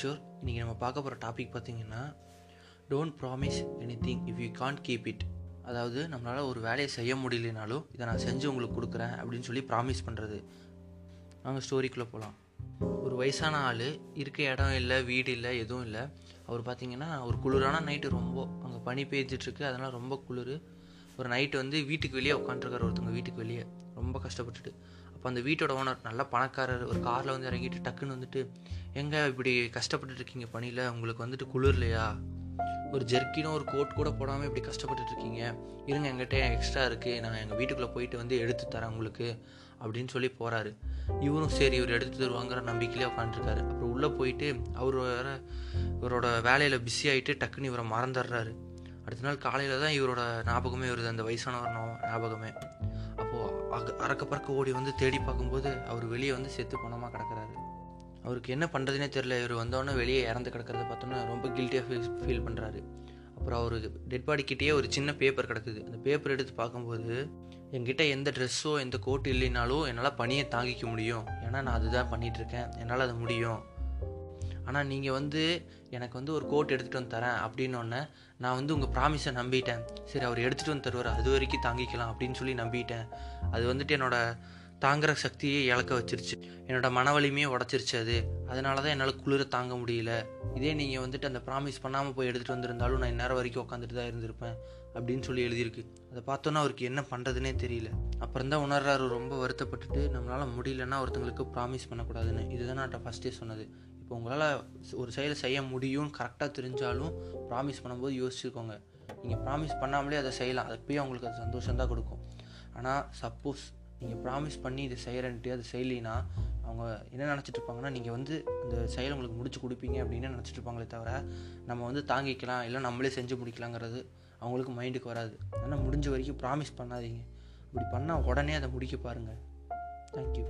கிஷோர் இன்றைக்கி நம்ம பார்க்க போகிற டாபிக் பார்த்திங்கன்னா don't promise anything if you can't keep it அதாவது நம்மளால் ஒரு வேலையை செய்ய முடியலனாலும் இதை நான் செஞ்சு உங்களுக்கு கொடுக்குறேன் அப்படின்னு சொல்லி ப்ராமிஸ் பண்ணுறது நாங்கள் ஸ்டோரிக்குள்ளே போகலாம் ஒரு வயசான ஆள் இருக்க இடம் இல்லை வீடு இல்லை எதுவும் இல்லை. அவர் பார்த்திங்கன்னா ஒரு குளிரான நைட்டு ரொம்ப அங்கே பனி பெய்ஞ்சிட்ருக்கு அதனால் ரொம்ப குளிர். ஒரு நைட்டு வந்து வீட்டுக்கு வெளியே உட்காந்துருக்கார் ஒருத்தவங்க வீட்டுக்கு வெளியே. ரொம்ப கஷ்டப்பட்டுட்டு. அப்போ அந்த வீட்டோட ஓனர் நல்ல பணக்காரர் ஒரு காரில் வந்து இறங்கிட்டு டக்குன்னு வந்துட்டு எங்கே இப்படி கஷ்டப்பட்டுட்டு இருக்கீங்க பணியில்? உங்களுக்கு வந்துட்டு குளிர்லையா ஒரு ஜெர்க்கினும் ஒரு கோட் கூட போடாமல் இப்படி கஷ்டப்பட்டுட்டு இருக்கீங்க இருங்க எங்கிட்ட எக்ஸ்ட்ரா இருக்குது நான் எங்கள் வீட்டுக்குள்ளே போயிட்டு வந்து எடுத்து தரேன் உங்களுக்கு. அப்படின்னு சொல்லி போகிறாரு இவரும் சரி இவர் எடுத்து தருவாங்கிற நம்பிக்கையிலே உட்காந்துருக்காரு அப்புறம் உள்ளே போயிட்டு அவர் வேற இவரோட வேலையில் பிஸி ஆகிட்டு டக்குன்னு இவரை மறந்துடுறாரு. அடுத்த நாள் காலையில் தான் இவரோட ஞாபகமே வருது. அந்த வயசானவர் ஞாபகமே. அறக்க பறக்க ஓடி வந்து தேடி பார்க்கும்போது அவர் வெளியே வந்து செத்து போனமாக கிடக்குறாரு. அவருக்கு என்ன பண்ணுறதுனே தெரில இவர் வந்தோடனே வெளியே இறந்து கிடக்கிறத பார்த்தோன்னே ரொம்ப கில்ட்டியாக ஃபீல் ஃபீல் பண்ணுறாரு அப்புறம் அவர் டெட் பாடிக்கிட்டேயே ஒரு சின்ன பேப்பர் கிடக்குது. அந்த பேப்பர் எடுத்து பார்க்கும்போது என்கிட்ட எந்த ட்ரெஸ்ஸோ எந்த கோட் இல்லைனாலும் என்னால் பணியை தாங்கிக்க முடியும். ஏன்னா நான் அதுதான் பண்ணிகிட்ருக்கேன் இருக்கேன். என்னால் அது முடியும். ஆனால் நீங்கள் வந்து எனக்கு வந்து ஒரு கோட் எடுத்துகிட்டு வந்து தரேன் அப்படின்னோடனே நான் வந்து உங்கள் ப்ராமிஸை நம்பிட்டேன். சரி அவர் எடுத்துகிட்டு வந்து தருவார். அது வரைக்கும் தாங்கிக்கலாம் அப்படின்னு சொல்லி நம்பிட்டேன். அது வந்துட்டு என்னோட தாங்குற சக்தியை இழக்க வச்சிருச்சு. என்னோடய மன வலிமையை உடச்சிருச்சு அது. அதனால தான் என்னால் குளிர தாங்க முடியல. இதே நீங்கள் வந்துட்டு அந்த ப்ராமிஸ் பண்ணாமல் போய் எடுத்துகிட்டு வந்திருந்தாலும் நான் இந்நேரம் வரைக்கும் உட்காந்துட்டு தான் இருந்திருப்பேன் அப்படின்னு சொல்லி எழுதியிருக்கு. அதை பார்த்தோன்னா அவருக்கு என்ன பண்ணுறதுனே தெரியல. அப்புறம் தான் உணர்றாரு. ரொம்ப வருத்தப்பட்டுட்டு நம்மளால் முடியலன்னா ஒருத்தங்களுக்கு ப்ராமிஸ் பண்ணக்கூடாதுன்னு. இதுதான் நான் ஃபஸ்ட்டே சொன்னது. இப்போ உங்களால் ஒரு செயலை செய்ய முடியும்னு கரெக்டாக தெரிஞ்சாலும் ப்ராமிஸ் பண்ணும்போது யோசிச்சுக்கோங்க. நீங்கள் ப்ராமிஸ் பண்ணாமலே அதை செய்யலாம். அது அப்பயே உங்களுக்கு அது சந்தோஷம் தான் கொடுக்கும். ஆனால் சப்போஸ் நீங்கள் ப்ராமிஸ் பண்ணி இதை செய்கிறேன்ட்டு அதை செய்யலினா அவங்க என்ன நினச்சிட்டு இருப்பாங்கன்னா நீங்கள் வந்து இந்த செயலை உங்களுக்கு முடிச்சு கொடுப்பீங்க அப்படின்னு நினச்சிட்டு இருப்பாங்களே தவிர நம்ம வந்து தாங்கிக்கலாம் இல்லை நம்மளே செஞ்சு முடிக்கலாங்கிறது அவங்களுக்கு மைண்டுக்கு வராது. ஆனால் முடிஞ்ச வரைக்கும் ப்ராமிஸ் பண்ணாதீங்க. இப்படி பண்ணால் உடனே அதை முடிக்க பாருங்கள் தேங்க்யூ